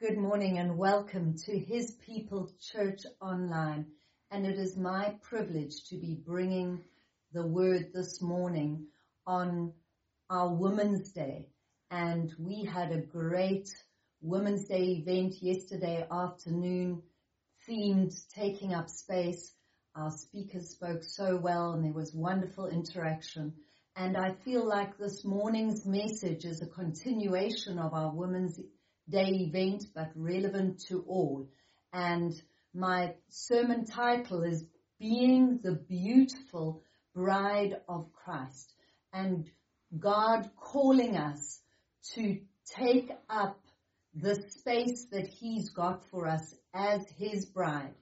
Good morning and welcome to His People Church Online. And it is my privilege to be bringing the word this morning on our Women's Day. And we had a great Women's Day event yesterday afternoon, themed Taking Up Space. Our speakers spoke so well and there was wonderful interaction. And I feel like this morning's message is a continuation of our Women's Day event, but relevant to all. And my sermon title is Being the Beautiful Bride of Christ. And God calling us to take up the space that He's got for us as His bride,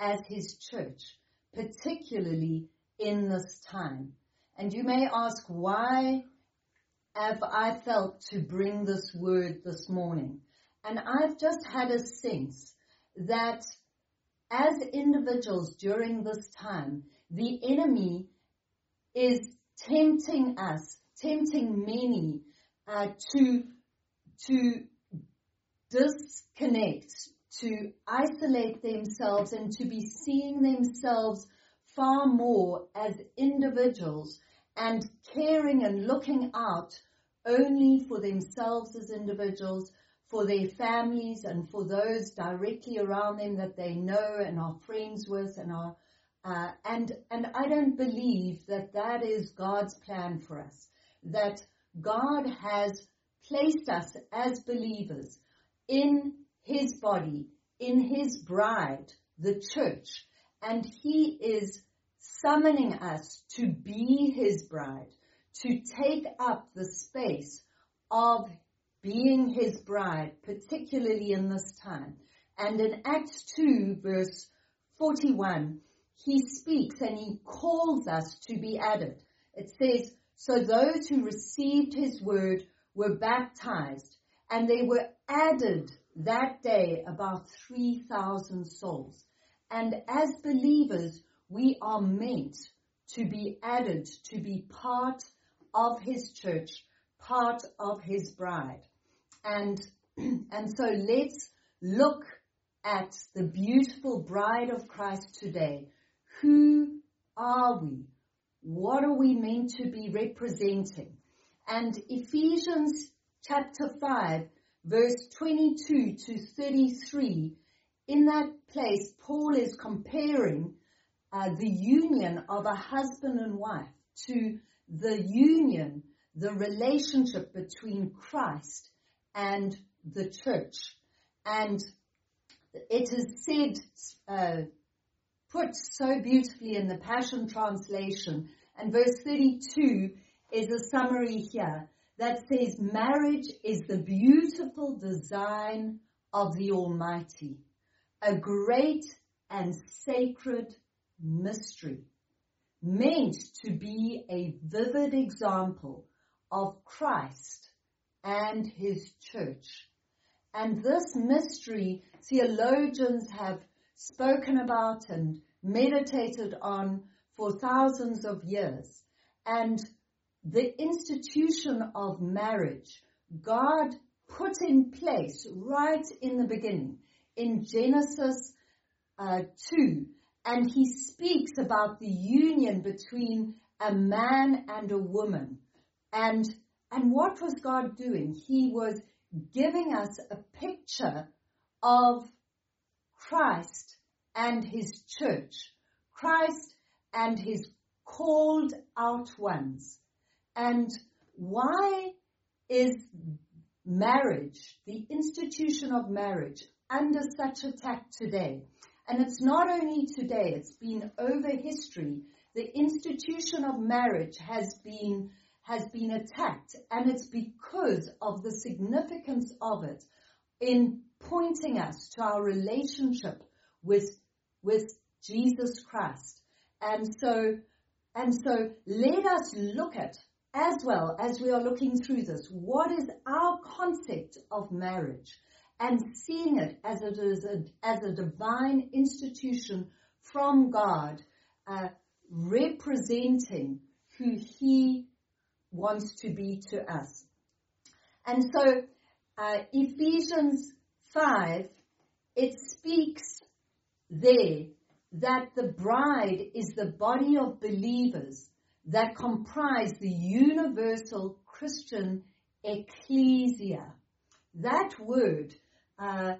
as His church, particularly in this time. And you may ask, why have I felt to bring this word this morning? And I've just had a sense that as individuals during this time, the enemy is tempting us, tempting many uh, to, to disconnect, to isolate themselves and to be seeing themselves far more as individuals and caring and looking out only for themselves as individuals, for their families and for those directly around them that they know and are friends with and are uh, and and I don't believe that that is God's plan for us. That God has placed us as believers in His body, in His bride, the church, and He is summoning us to be His bride, to take up the space of being His bride, particularly in this time. And in Acts 2 verse 41, he speaks and he calls us to be added. It says, so those who received his word were baptized and they were added that day about 3,000 souls. And as believers, we are meant to be added, to be part of his church, part of his bride. And, and so let's look at the beautiful bride of Christ today who are we? What are we meant to be representing? And Ephesians chapter 5 verse 22 to 33, in that place, Paul is comparing uh, the union of a husband and wife to the union, the relationship between Christ and the church. And it is said uh, put so beautifully in the Passion Translation. And verse 32 is a summary here that says marriage is the beautiful design of the Almighty, a great and sacred mystery, meant to be a vivid example of Christ and His church. And this mystery, theologians have spoken about and meditated on for thousands of years. And the institution of marriage, God put in place right in the beginning in Genesis uh, 2. And he speaks about the union between a man and a woman. And, and what was God doing? He was giving us a picture of Christ and his church, Christ and his called out ones. And why is marriage, the institution of marriage, under such attack today? And it's not only today, it's been over history. The institution of marriage has been, has been attacked and it's because of the significance of it in pointing us to our relationship with, with Jesus Christ. And so, and so let us look at, as well as we are looking through this, what is our concept of marriage and seeing it as it is a, as a divine institution from God, uh, representing who he wants to be to us. And so, uh, Ephesians 5, it speaks there that the bride is the body of believers that comprise the universal Christian ecclesia. That word, uh,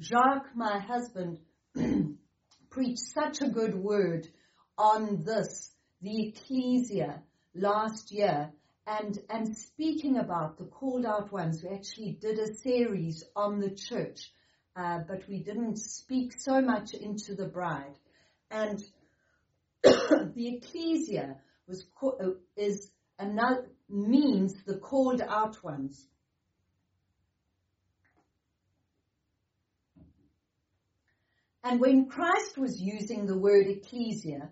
Jacques, my husband, preached such a good word on this, the ecclesia, last year. And, and speaking about the called out ones, we actually did a series on the church, uh, but we didn't speak so much into the bride. And the ecclesia was, uh, is another, means the called out ones. And when Christ was using the word ecclesia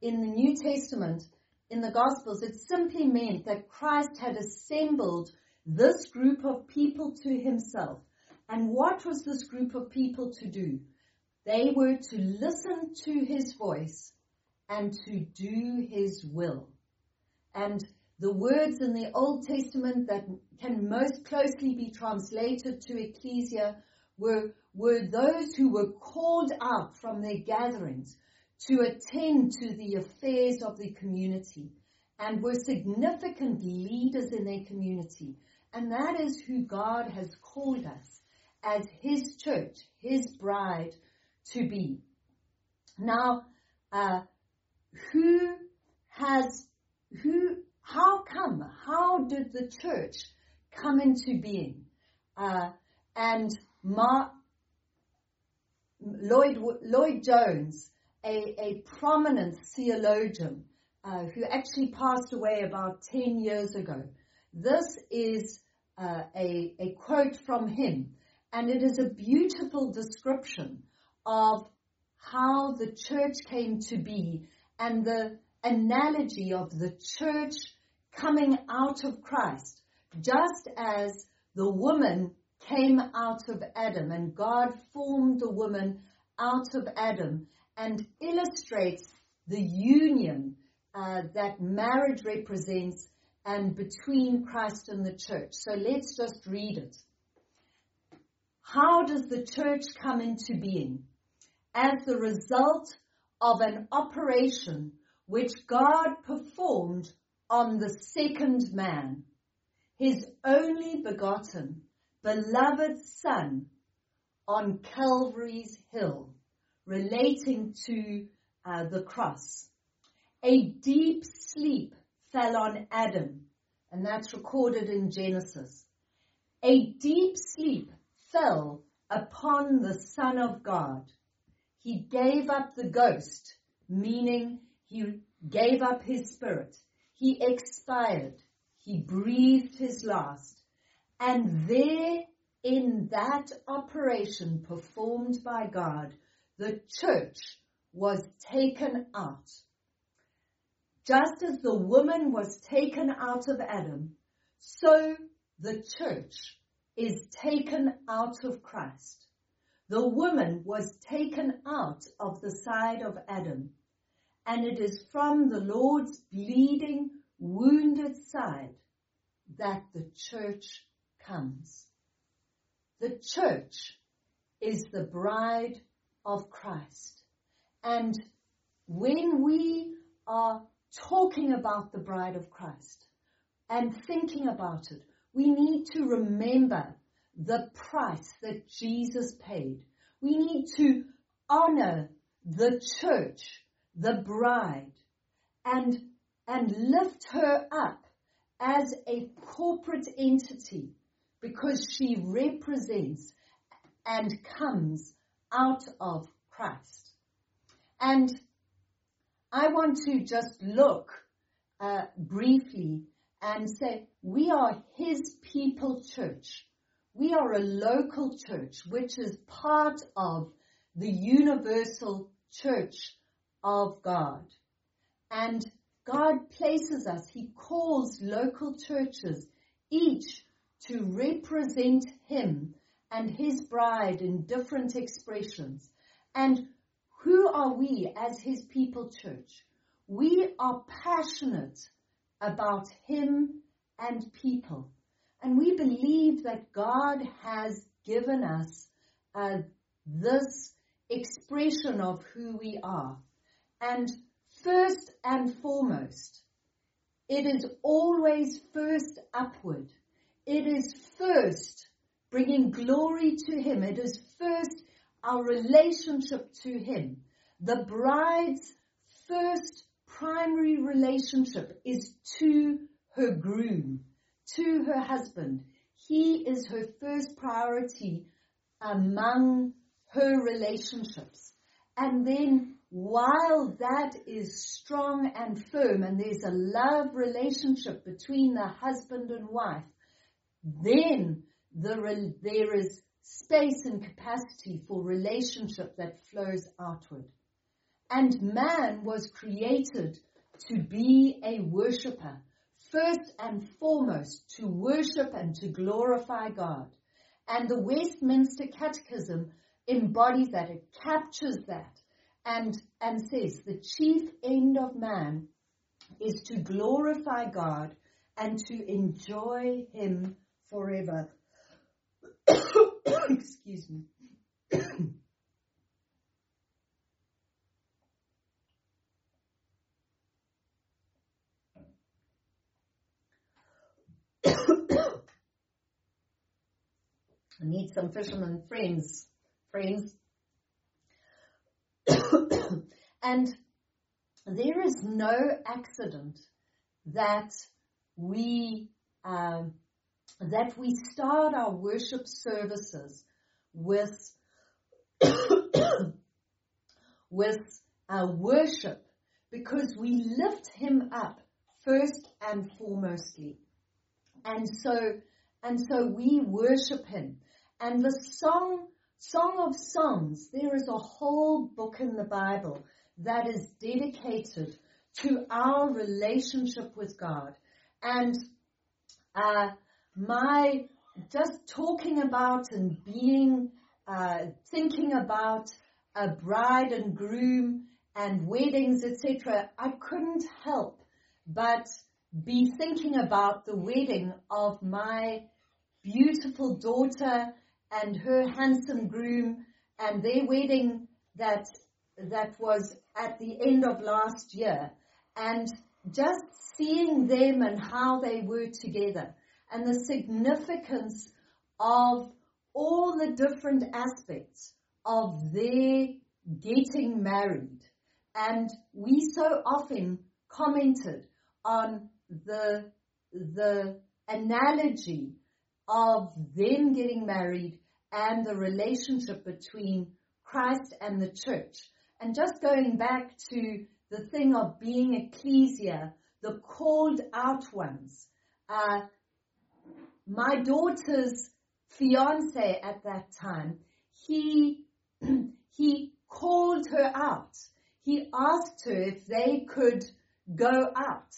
in the New Testament, in the Gospels, it simply meant that Christ had assembled this group of people to himself. And what was this group of people to do? They were to listen to his voice and to do his will. And the words in the Old Testament that can most closely be translated to ecclesia were, were those who were called out from their gatherings to attend to the affairs of the community and were significant leaders in their community. And that is who God has called us as His church, His bride to be. Now, uh, who has, who, how come, how did the church come into being? Uh, and Ma, Lloyd, Lloyd Jones, a, a prominent theologian, uh, who actually passed away about 10 years ago. This is uh, a, a quote from him, and it is a beautiful description of how the church came to be and the analogy of the church coming out of Christ, just as the woman came out of Adam and God formed the woman out of Adam and illustrates the union uh, that marriage represents and between Christ and the church. So let's just read it. How does the church come into being? As the result of an operation which God performed on the second man, his only begotten, beloved Son, on Calvary's hill, relating to uh, the cross. A deep sleep fell on Adam, and that's recorded in Genesis. A deep sleep fell upon the Son of God he gave up the ghost, meaning he gave up his spirit. He expired. He breathed his last. And there in that operation performed by God, the church was taken out. Just as the woman was taken out of Adam, so the church is taken out of Christ the woman was taken out of the side of Adam, and it is from the Lord's bleeding, wounded side that the church comes. The church is the bride of Christ. And when we are talking about the bride of Christ and thinking about it, we need to remember the price that Jesus paid. We need to honor the church, the bride, and, and lift her up as a corporate entity because she represents and comes out of Christ. And I want to just look uh, briefly and say, we are His people church. We are a local church, which is part of the universal church of God. And God places us, He calls local churches each to represent Him and His bride in different expressions. And who are we as His people church? We are passionate about Him and people. And we believe that God has given us uh, this expression of who we are. And first and foremost, it is always first upward. It is first bringing glory to Him. It is first our relationship to Him. The bride's first primary relationship is to her groom, to her husband. He is her first priority among her relationships. And then while that is strong and firm and there's a love relationship between the husband and wife, then the, there is space and capacity for relationship that flows outward. And man was created to be a worshipper, first and foremost to worship and to glorify God. And the Westminster Catechism embodies that, it captures that and, and says the chief end of man is to glorify God and to enjoy Him forever. Excuse me. I need some fisherman friends. Friends. and there is no accident that we um, that we start our worship services with with our worship because we lift him up first and foremostly. And so and so we worship him. And the song Song of Songs, there is a whole book in the Bible that is dedicated to our relationship with God. And uh, my just talking about and being, uh, thinking about a bride and groom and weddings, etc., I couldn't help but be thinking about the wedding of my beautiful daughter and her handsome groom and their wedding that that was at the end of last year and just seeing them and how they were together and the significance of all the different aspects of their getting married. And we so often commented on the, the analogy of them getting married and the relationship between Christ and the church. And just going back to the thing of being ecclesia, the called out ones. Uh, my daughter's fiance at that time, he, he called her out. He asked her if they could go out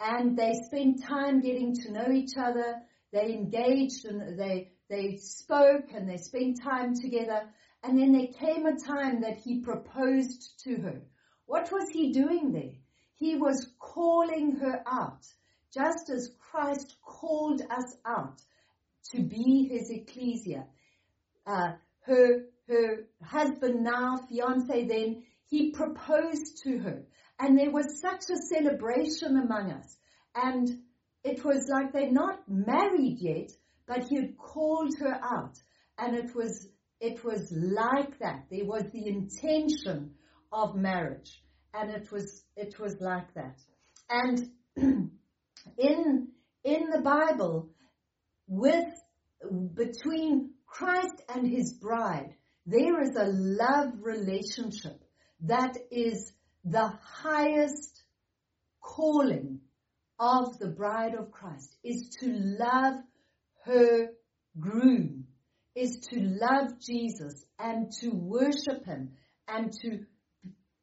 and they spent time getting to know each other. They engaged and they, they spoke and they spent time together. And then there came a time that he proposed to her. What was he doing there? He was calling her out just as Christ called us out to be his ecclesia. Uh, her, her husband now, fiance then, he proposed to her. And there was such a celebration among us. And it was like they're not married yet, but he had called her out. And it was, it was like that. There was the intention of marriage. And it was, it was like that. And in, in the Bible, with, between Christ and his bride, there is a love relationship that is the highest calling of the bride of Christ is to love her groom, is to love Jesus and to worship him and to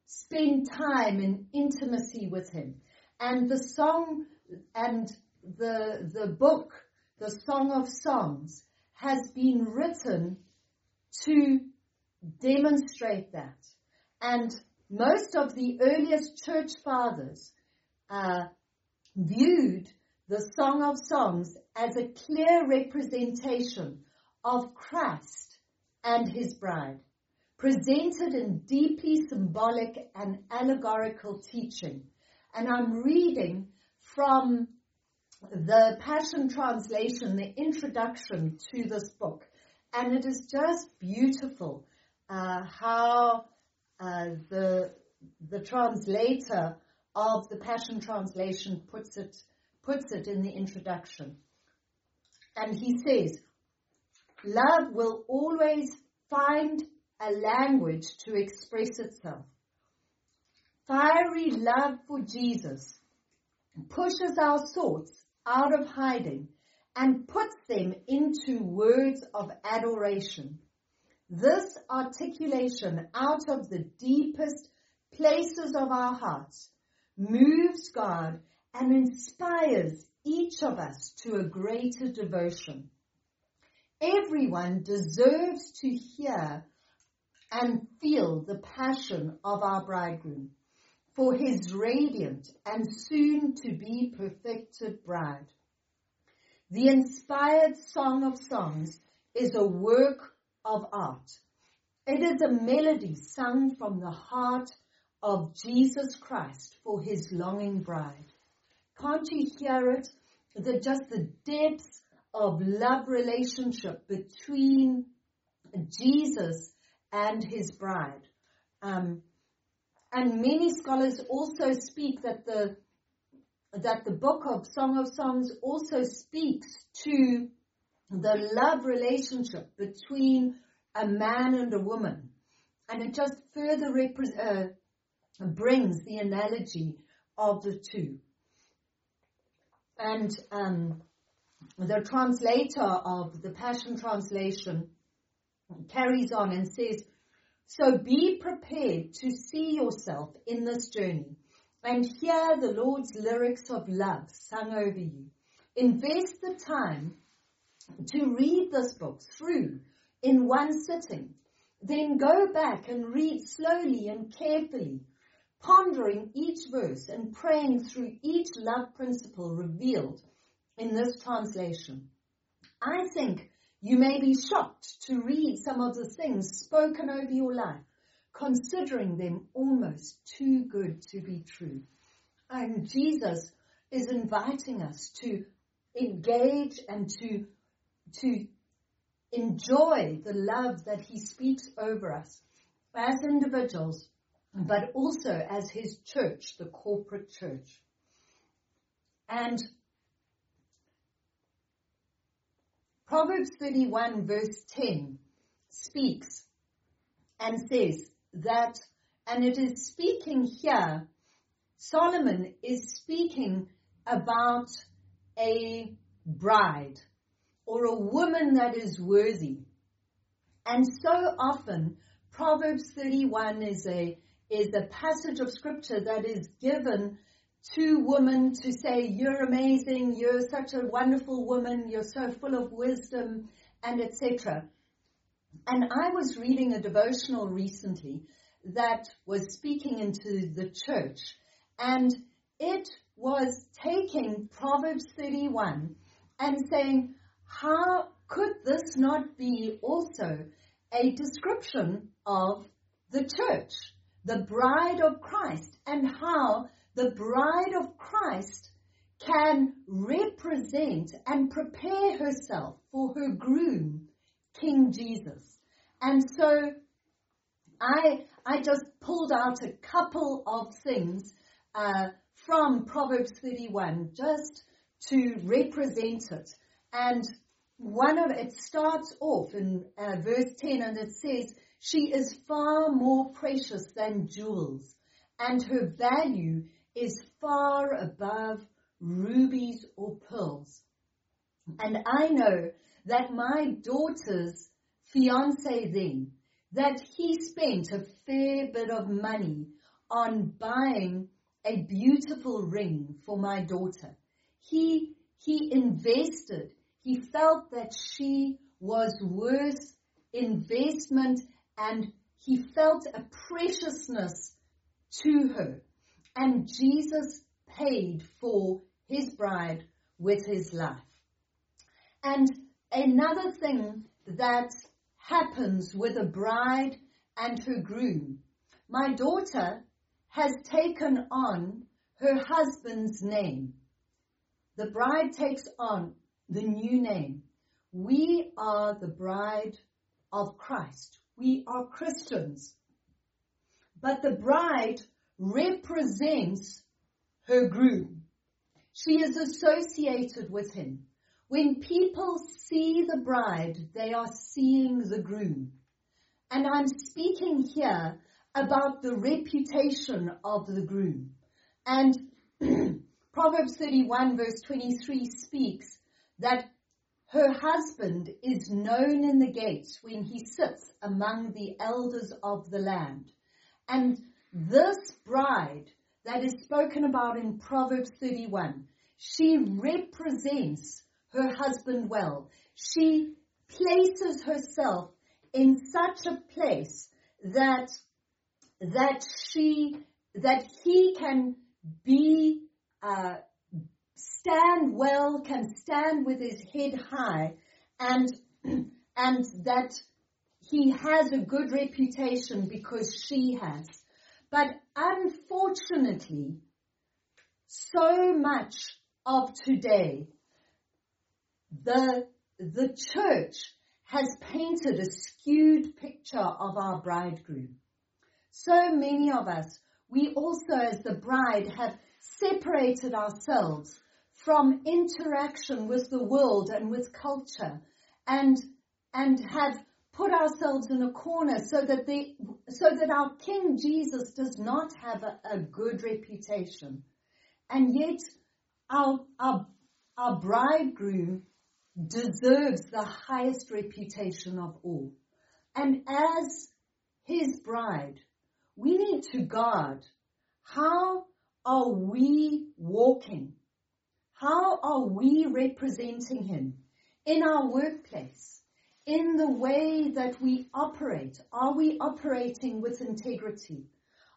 spend time in intimacy with him. And the song and the, the book, the Song of Songs, has been written to demonstrate that. And most of the earliest church fathers uh, viewed the Song of Songs as a clear representation of Christ and his bride, presented in deeply symbolic and allegorical teaching. And I'm reading from the Passion Translation, the introduction to this book. And it is just beautiful uh, how uh, the, the translator of the Passion Translation puts it, puts it in the introduction. And he says, love will always find a language to express itself. Fiery love for Jesus pushes our thoughts out of hiding and puts them into words of adoration. This articulation out of the deepest places of our hearts moves God and inspires each of us to a greater devotion. Everyone deserves to hear and feel the passion of our bridegroom for his radiant and soon to be perfected bride. The inspired Song of Songs is a work of art. It is a melody sung from the heart of Jesus Christ for his longing bride. Can't you hear it? The, just the depths of love relationship between Jesus and his bride. Um, and many scholars also speak that the that the book of Song of Songs also speaks to the love relationship between a man and a woman. And it just further repre- uh, brings the analogy of the two. And um, the translator of the Passion Translation carries on and says, So be prepared to see yourself in this journey and hear the Lord's lyrics of love sung over you. Invest the time to read this book through in one sitting. Then go back and read slowly and carefully, pondering each verse and praying through each love principle revealed in this translation. I think you may be shocked to read some of the things spoken over your life, considering them almost too good to be true. And Jesus is inviting us to engage and to, to enjoy the love that he speaks over us as individuals, but also as his church, the corporate church. And Proverbs 31 verse 10 speaks and says that, and it is speaking here, Solomon is speaking about a bride or a woman that is worthy. And so often, Proverbs 31 is a, is a passage of scripture that is given to women to say, you're amazing, you're such a wonderful woman, you're so full of wisdom, and etc. And I was reading a devotional recently that was speaking into the church, and it was taking Proverbs 31 and saying, how could this not be also a description of the church, the bride of Christ, and how the bride of Christ can represent and prepare herself for her groom, King Jesus. And so I, I just pulled out a couple of things uh, from Proverbs 31 just to represent it. And one of it starts off in uh, verse 10 and it says, she is far more precious than jewels and her value is far above rubies or pearls. And I know that my daughter's fiance then, that he spent a fair bit of money on buying a beautiful ring for my daughter. He, he invested. He felt that she was worth investment and he felt a preciousness to her. And Jesus paid for his bride with his life. And another thing that happens with a bride and her groom. My daughter has taken on her husband's name. The bride takes on the new name. We are the bride of Christ. We are Christians. But the bride represents her groom. She is associated with him. When people see the bride, they are seeing the groom. And I'm speaking here about the reputation of the groom. And Proverbs 31 verse 23 speaks that her husband is known in the gates when he sits among the elders of the land. And this bride that is spoken about in Proverbs 31, she represents her husband well. She places herself in such a place that that she that he can be uh, stand well, can stand with his head high, and and that he has a good reputation because she has. But unfortunately, so much of today, the the church has painted a skewed picture of our bridegroom. So many of us, we also as the bride have separated ourselves from interaction with the world and with culture and, and have put ourselves in a corner so that the, so that our King Jesus does not have a, a good reputation. And yet our, our, our bridegroom deserves the highest reputation of all. And as his bride, we need to guard how are we walking? How are we representing him in our workplace? In the way that we operate? Are we operating with integrity?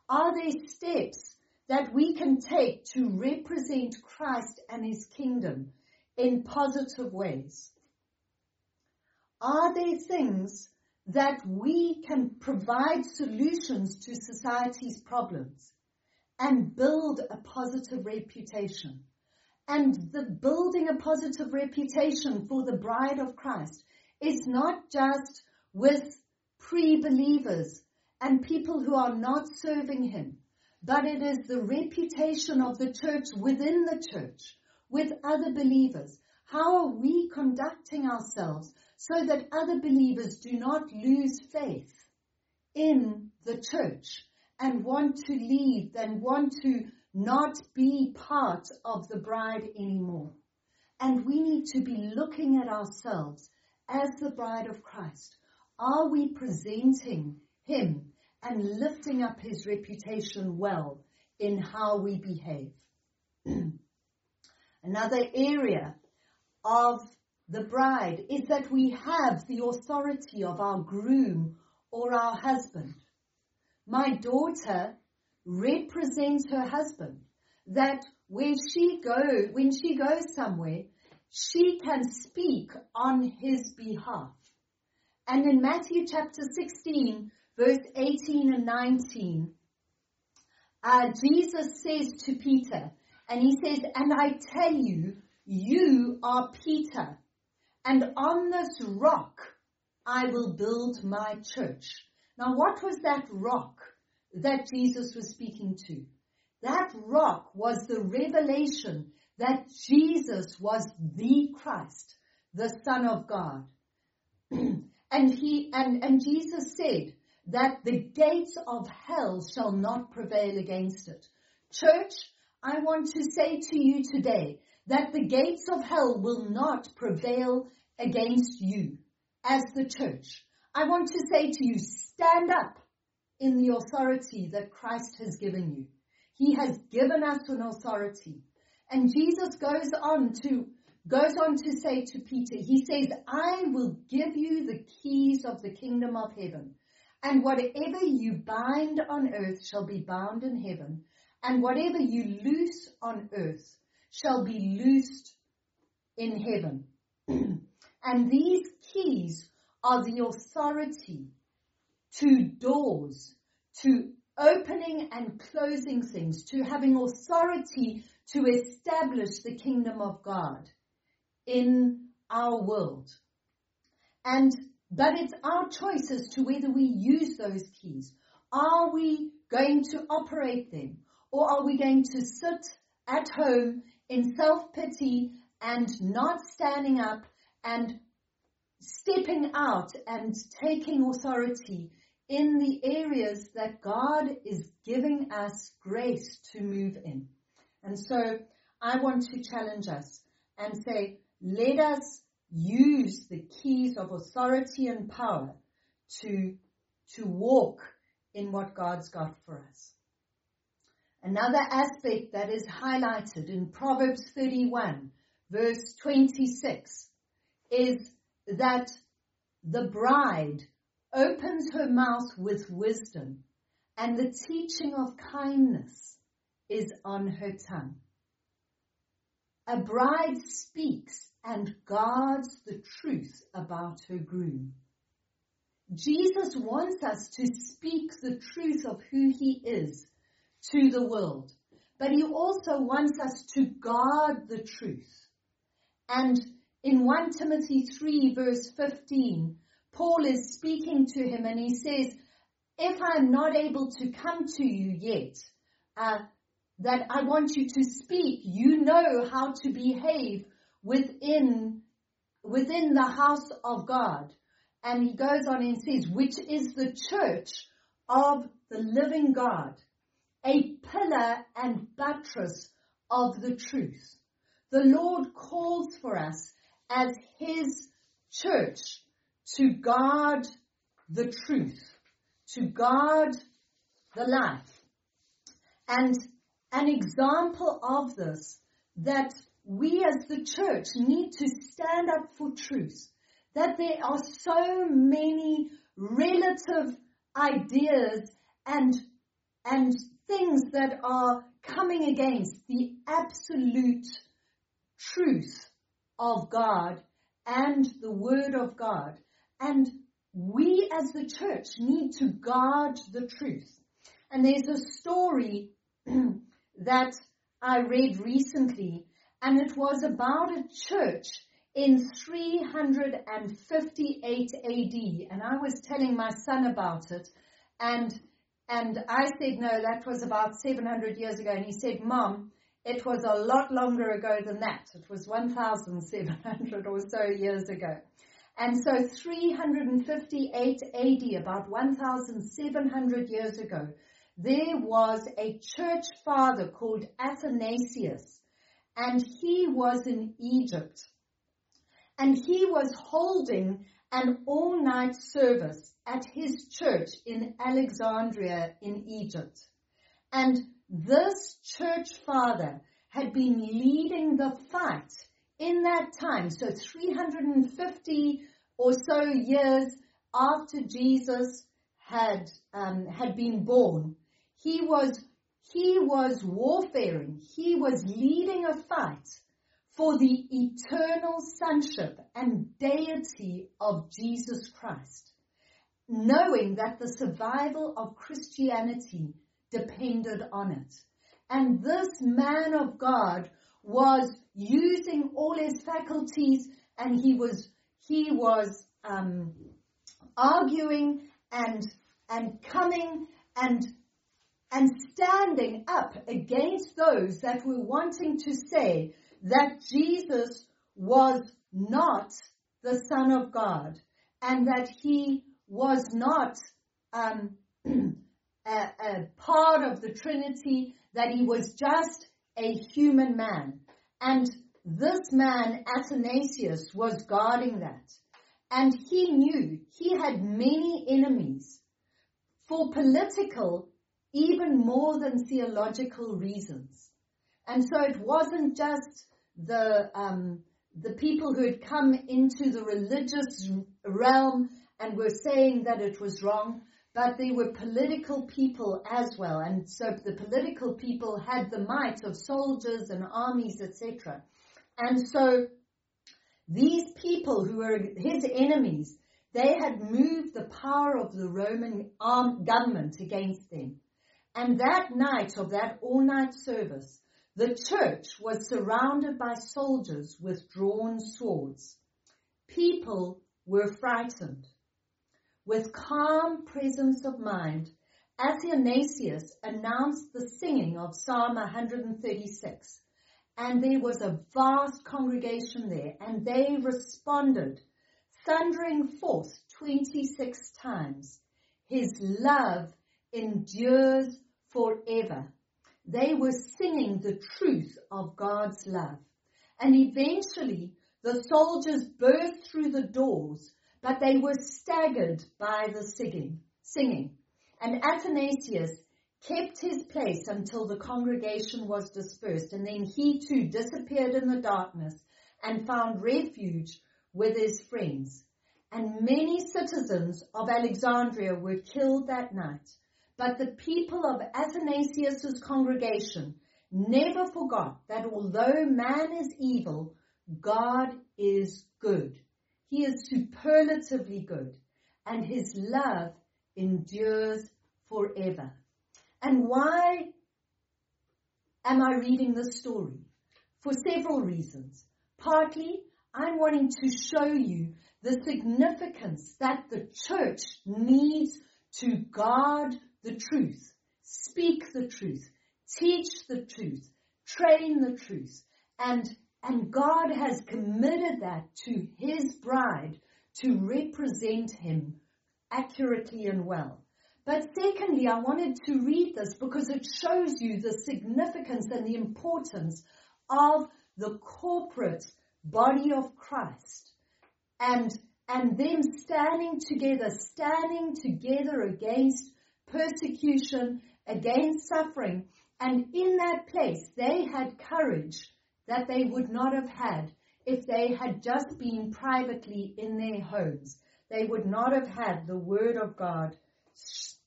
Are there steps that we can take to represent Christ and his kingdom in positive ways? Are there things that we can provide solutions to society's problems and build a positive reputation? And the building a positive reputation for the bride of Christ is not just with pre-believers and people who are not serving him, but it is the reputation of the church within the church with other believers. How are we conducting ourselves so that other believers do not lose faith in the church and want to leave and want to not be part of the bride anymore. And we need to be looking at ourselves as the bride of Christ. Are we presenting him and lifting up his reputation well in how we behave? Another area of the bride is that we have the authority of our groom or our husband. My daughter represents her husband. That where she go, when she goes somewhere, she can speak on his behalf. And in Matthew chapter 16, verse 18 and 19, uh, Jesus says to Peter, and he says, and I tell you, you are Peter, and on this rock I will build my church. Now what was that rock? that Jesus was speaking to. That rock was the revelation that Jesus was the Christ, the Son of God. and he, and, and Jesus said that the gates of hell shall not prevail against it. Church, I want to say to you today that the gates of hell will not prevail against you as the church. I want to say to you, stand up in the authority that Christ has given you. He has given us an authority. And Jesus goes on to goes on to say to Peter, he says, I will give you the keys of the kingdom of heaven. And whatever you bind on earth shall be bound in heaven. And whatever you loose on earth shall be loosed in heaven. and these keys are the authority to doors, to opening and closing things, to having authority to establish the kingdom of God in our world. And, but it's our choice as to whether we use those keys. Are we going to operate them? Or are we going to sit at home in self-pity and not standing up and stepping out and taking authority in the areas that God is giving us grace to move in. And so I want to challenge us and say, let us use the keys of authority and power to, to walk in what God's got for us. Another aspect that is highlighted in Proverbs 31 verse 26 is that the bride opens her mouth with wisdom and the teaching of kindness is on her tongue. A bride speaks and guards the truth about her groom. Jesus wants us to speak the truth of who he is to the world, but he also wants us to guard the truth. And in 1 Timothy 3 verse 15, Paul is speaking to him and he says, if I'm not able to come to you yet, uh, that I want you to speak, you know how to behave within, within the house of God. And he goes on and says, which is the church of the living God, a pillar and buttress of the truth. The Lord calls for us as his church to guard the truth, to guard the life. And an example of this that we as the church need to stand up for truth. That there are so many relative ideas and, and things that are coming against the absolute truth of God and the word of God. And we as the church need to guard the truth. And there's a story that I read recently and it was about a church in 358 AD and I was telling my son about it and and I said no that was about 700 years ago. And he said mom it was a lot longer ago than that. It was 1700 or so years ago. And so 358 AD about 1700 years ago there was a church father called Athanasius and he was in Egypt. And he was holding an all-night service at his church in Alexandria in Egypt. And this church father had been leading the fight in that time, so 350 or so years after Jesus had um, had been born, he was he was warfaring. He was leading a fight for the eternal sonship and deity of Jesus Christ, knowing that the survival of Christianity depended on it. And this man of God was using all his faculties and he was, he was, um, arguing and, and coming and and standing up against those that were wanting to say that Jesus was not the Son of God and that he was not um, a, a part of the Trinity, that he was just a human man. And this man, Athanasius, was guarding that. And he knew he had many enemies for political even more than theological reasons. And so it wasn't just the, um, the people who had come into the religious realm and were saying that it was wrong, but they were political people as well. And so the political people had the might of soldiers and armies, etc. And so these people who were his enemies, They had moved the power of the Roman government against them. And that night of that all night service, the church was surrounded by soldiers with drawn swords. People were frightened. With calm presence of mind, Athanasius announced the singing of Psalm 136. And there was a vast congregation there, and they responded, thundering forth 26 times, His love endures forever. They were singing the truth of God's love. And eventually the soldiers burst through the doors, but they were staggered by the singing. singing. And Athanasius kept his place until the congregation was dispersed, and then he too disappeared in the darkness and found refuge with his friends. And many citizens of Alexandria were killed that night. But the people of Athanasius' congregation never forgot that although man is evil, God is good. He is superlatively good, and his love endures forever. And why am I reading this story? For several reasons. Partly, I'm wanting to show you the significance that the church needs to guard the truth, speak the truth, teach the truth, train the truth. And, and God has committed that to his bride to represent him accurately and well. But secondly, I wanted to read this because it shows you the significance and the importance of the corporate body of Christ and, and them standing together, standing together against persecution, against suffering. And in that place, they had courage that they would not have had if they had just been privately in their homes. They would not have had the word of God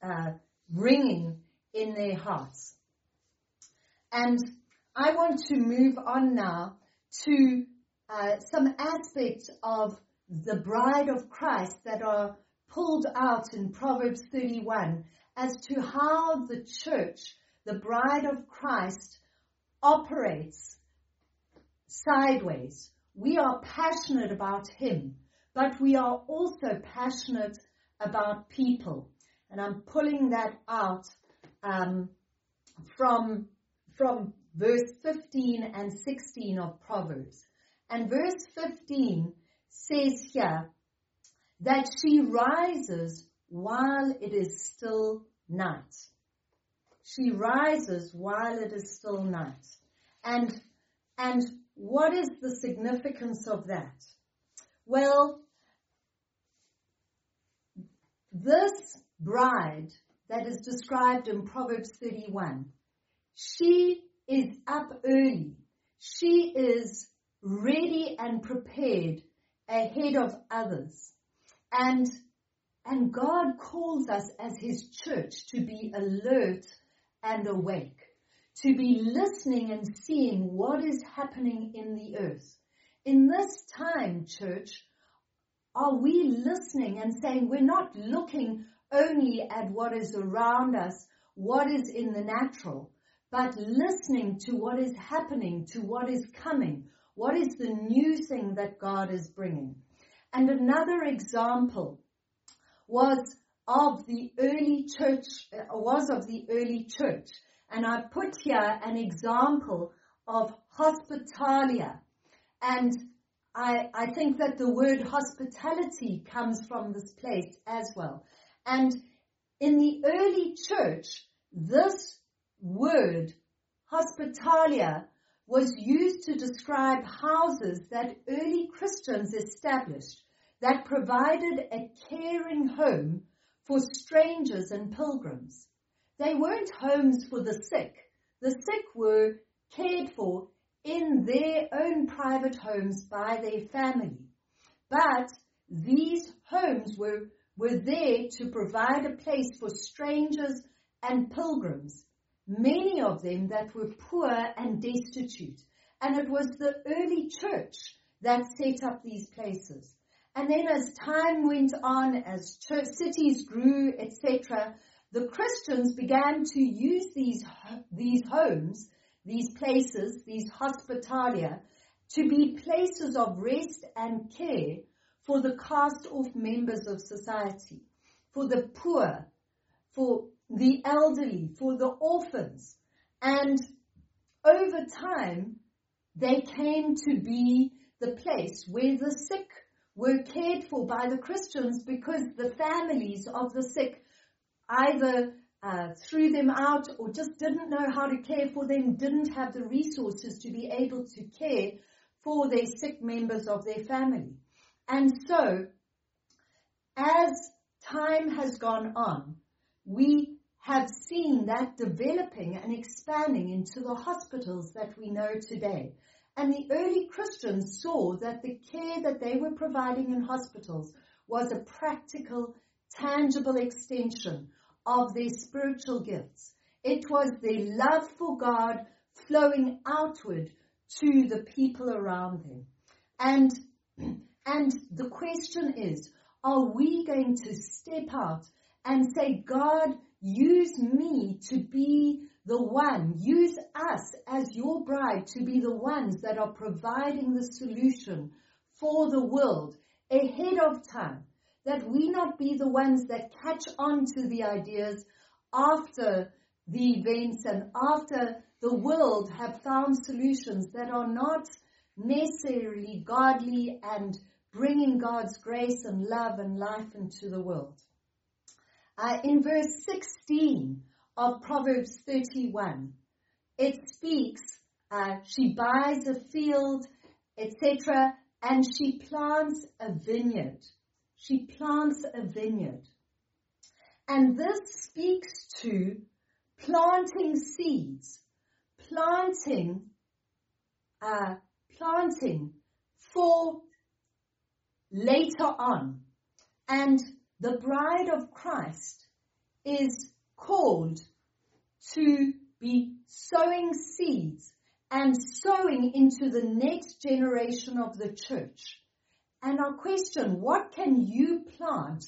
uh, ringing in their hearts. And I want to move on now to uh, some aspects of the bride of Christ that are pulled out in Proverbs 31 as to how the church, the bride of Christ, operates sideways. We are passionate about Him, but we are also passionate about people. And I'm pulling that out um, from, from verse 15 and 16 of Proverbs. And verse 15 says here that she rises while it is still night. She rises while it is still night. And, and what is the significance of that? Well, this bride that is described in Proverbs 31, she is up early. She is ready and prepared ahead of others. And and God calls us as His church to be alert and awake, to be listening and seeing what is happening in the earth. In this time, church, are we listening and saying we're not looking only at what is around us, what is in the natural, but listening to what is happening, to what is coming, what is the new thing that God is bringing. And another example was of the early church, uh, was of the early church. And I put here an example of hospitalia. And I, I think that the word hospitality comes from this place as well. And in the early church, this word, hospitalia, was used to describe houses that early Christians established that provided a caring home for strangers and pilgrims. They weren't homes for the sick. The sick were cared for in their own private homes by their family. But these homes were, were there to provide a place for strangers and pilgrims, many of them that were poor and destitute. And it was the early church that set up these places. And then as time went on, as church, cities grew, etc., the Christians began to use these, these homes, these places, these hospitalia, to be places of rest and care for the cast off members of society, for the poor, for the elderly, for the orphans. And over time, they came to be the place where the sick were cared for by the Christians because the families of the sick either uh, threw them out or just didn't know how to care for them, didn't have the resources to be able to care for their sick members of their family. And so, as time has gone on, we have seen that developing and expanding into the hospitals that we know today. And the early Christians saw that the care that they were providing in hospitals was a practical, tangible extension of their spiritual gifts. It was their love for God flowing outward to the people around them. And, and the question is, are we going to step out and say, God, use me to be the one, use us as your bride to be the ones that are providing the solution for the world ahead of time. That we not be the ones that catch on to the ideas after the events and after the world have found solutions that are not necessarily godly and bringing God's grace and love and life into the world. Uh, in verse 16 of Proverbs 31, it speaks, uh, she buys a field, etc., and she plants a vineyard. She plants a vineyard. And this speaks to planting seeds planting, uh, planting for later on. And the bride of Christ is called to be sowing seeds and sowing into the next generation of the church. And our question, what can you plant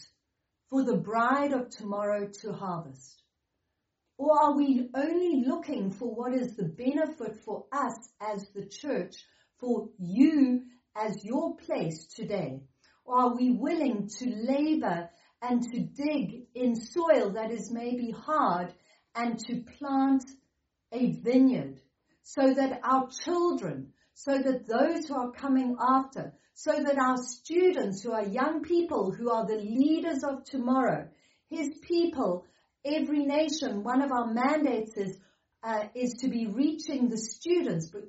for the bride of tomorrow to harvest? Or are we only looking for what is the benefit for us as the church, for you as your place today? Or are we willing to labor and to dig in soil that is maybe hard and to plant a vineyard so that our children, so that those who are coming after, so that our students who are young people who are the leaders of tomorrow, his people every nation, one of our mandates is, uh, is to be reaching the students, but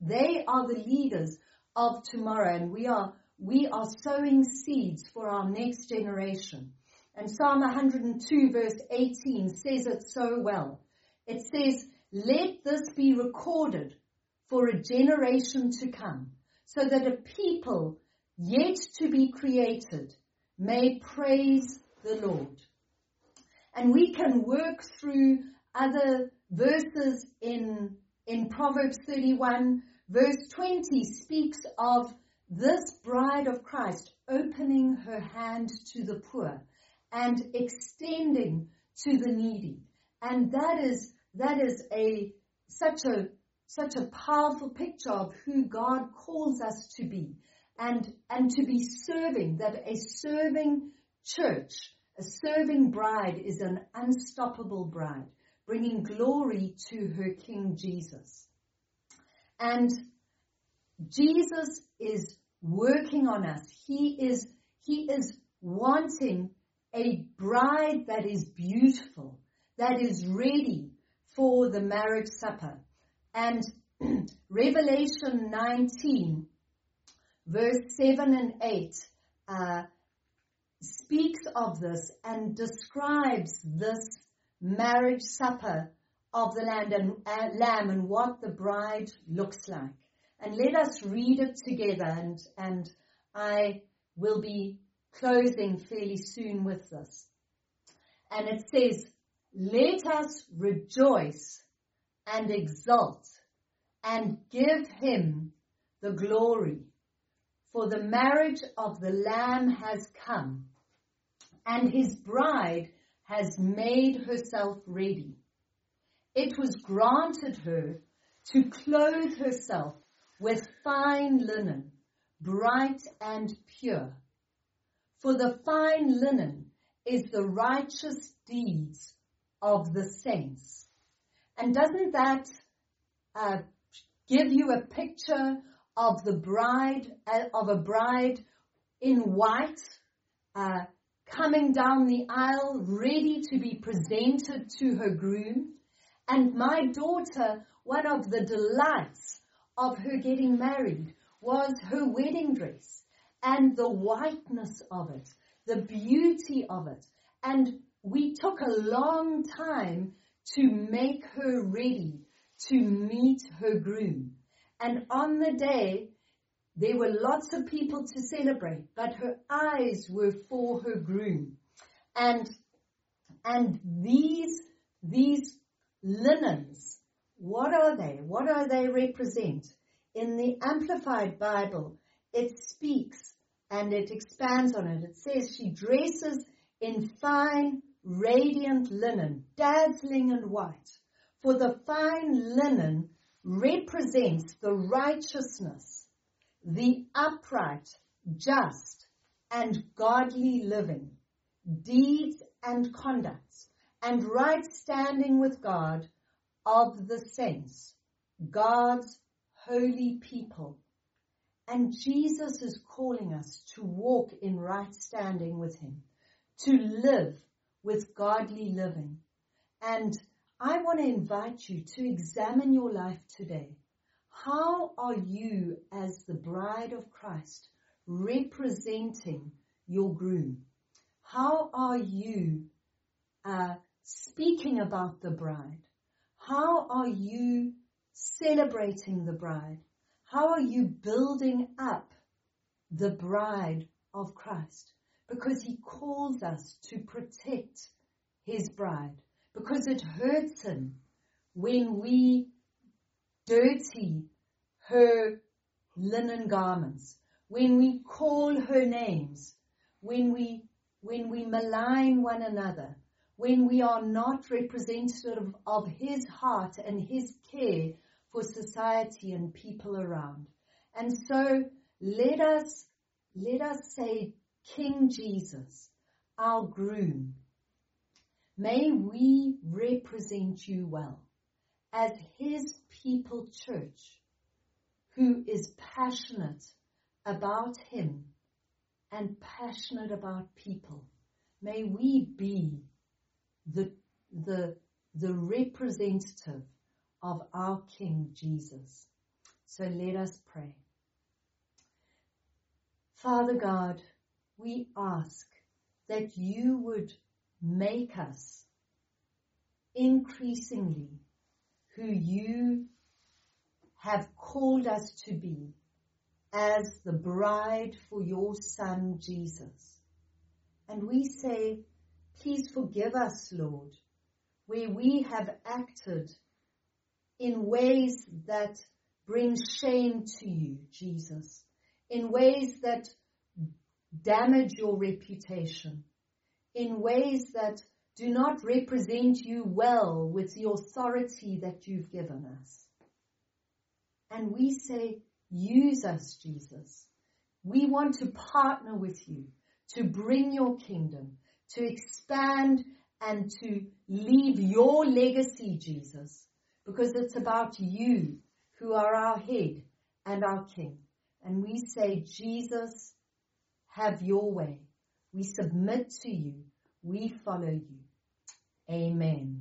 they are the leaders of tomorrow and we are, we are sowing seeds for our next generation. And Psalm 102 verse 18 says it so well. It says, let this be recorded for a generation to come so that a people yet to be created may praise the Lord. And we can work through other verses in, in Proverbs 31. Verse 20 speaks of this bride of Christ opening her hand to the poor and extending to the needy. And that is, that is a, such a, such a powerful picture of who God calls us to be and, and to be serving, that a serving church a serving bride is an unstoppable bride, bringing glory to her King Jesus. And Jesus is working on us. He is, he is wanting a bride that is beautiful, that is ready for the marriage supper. And Revelation 19, verse 7 and 8, uh, speaks of this and describes this marriage supper of the land and uh, lamb and what the bride looks like. And let us read it together and, and I will be closing fairly soon with this. And it says, let us rejoice and exult and give him the glory for the marriage of the Lamb has come, and his bride has made herself ready. It was granted her to clothe herself fine linen, bright and pure. For the fine linen is the righteous deeds of the saints. And doesn't that uh, give you a picture of the bride, uh, of a bride in white, uh, coming down the aisle, ready to be presented to her groom? And my daughter, one of the delights of her getting married was her wedding dress and the whiteness of it, the beauty of it. And we took a long time to make her ready to meet her groom. And on the day, there were lots of people to celebrate, but her eyes were for her groom. And, and these, these linens, what are they? What do they represent? In the Amplified Bible, it speaks and it expands on it. It says she dresses in fine, radiant linen, dazzling and white. For the fine linen represents the righteousness, the upright, just, and godly living, deeds and conducts, and right standing with God of the saints, God's holy people. And Jesus is calling us to walk in right standing with Him, to live with godly living. And I want to invite you to examine your life today. How are you as the bride of Christ representing your groom? How are you uh, speaking about the bride? How are you celebrating the bride? How are you building up the bride of Christ? Because he calls us to protect his bride because it hurts him when we dirty her linen garments, when we call her names, when we, when we malign one another, when we are not representative of his heart and his care for society and people around. And so let us, let us say, King Jesus, our groom, May we represent you well as his people church who is passionate about him and passionate about people. May we be the, the, the representative of our King Jesus. So let us pray. Father God, we ask that you would make us increasingly who you have called us to be as the bride for your son Jesus. And we say, please forgive us, Lord, where we have acted in ways that bring shame to you, Jesus, in ways that damage your reputation, in ways that do not represent you well with the authority that you've given us. And we say, use us, Jesus. We want to partner with you to bring your kingdom, to expand and to leave your legacy, Jesus, because it's about you who are our head and our king. And we say, Jesus, have your way. We submit to you. We follow you. Amen.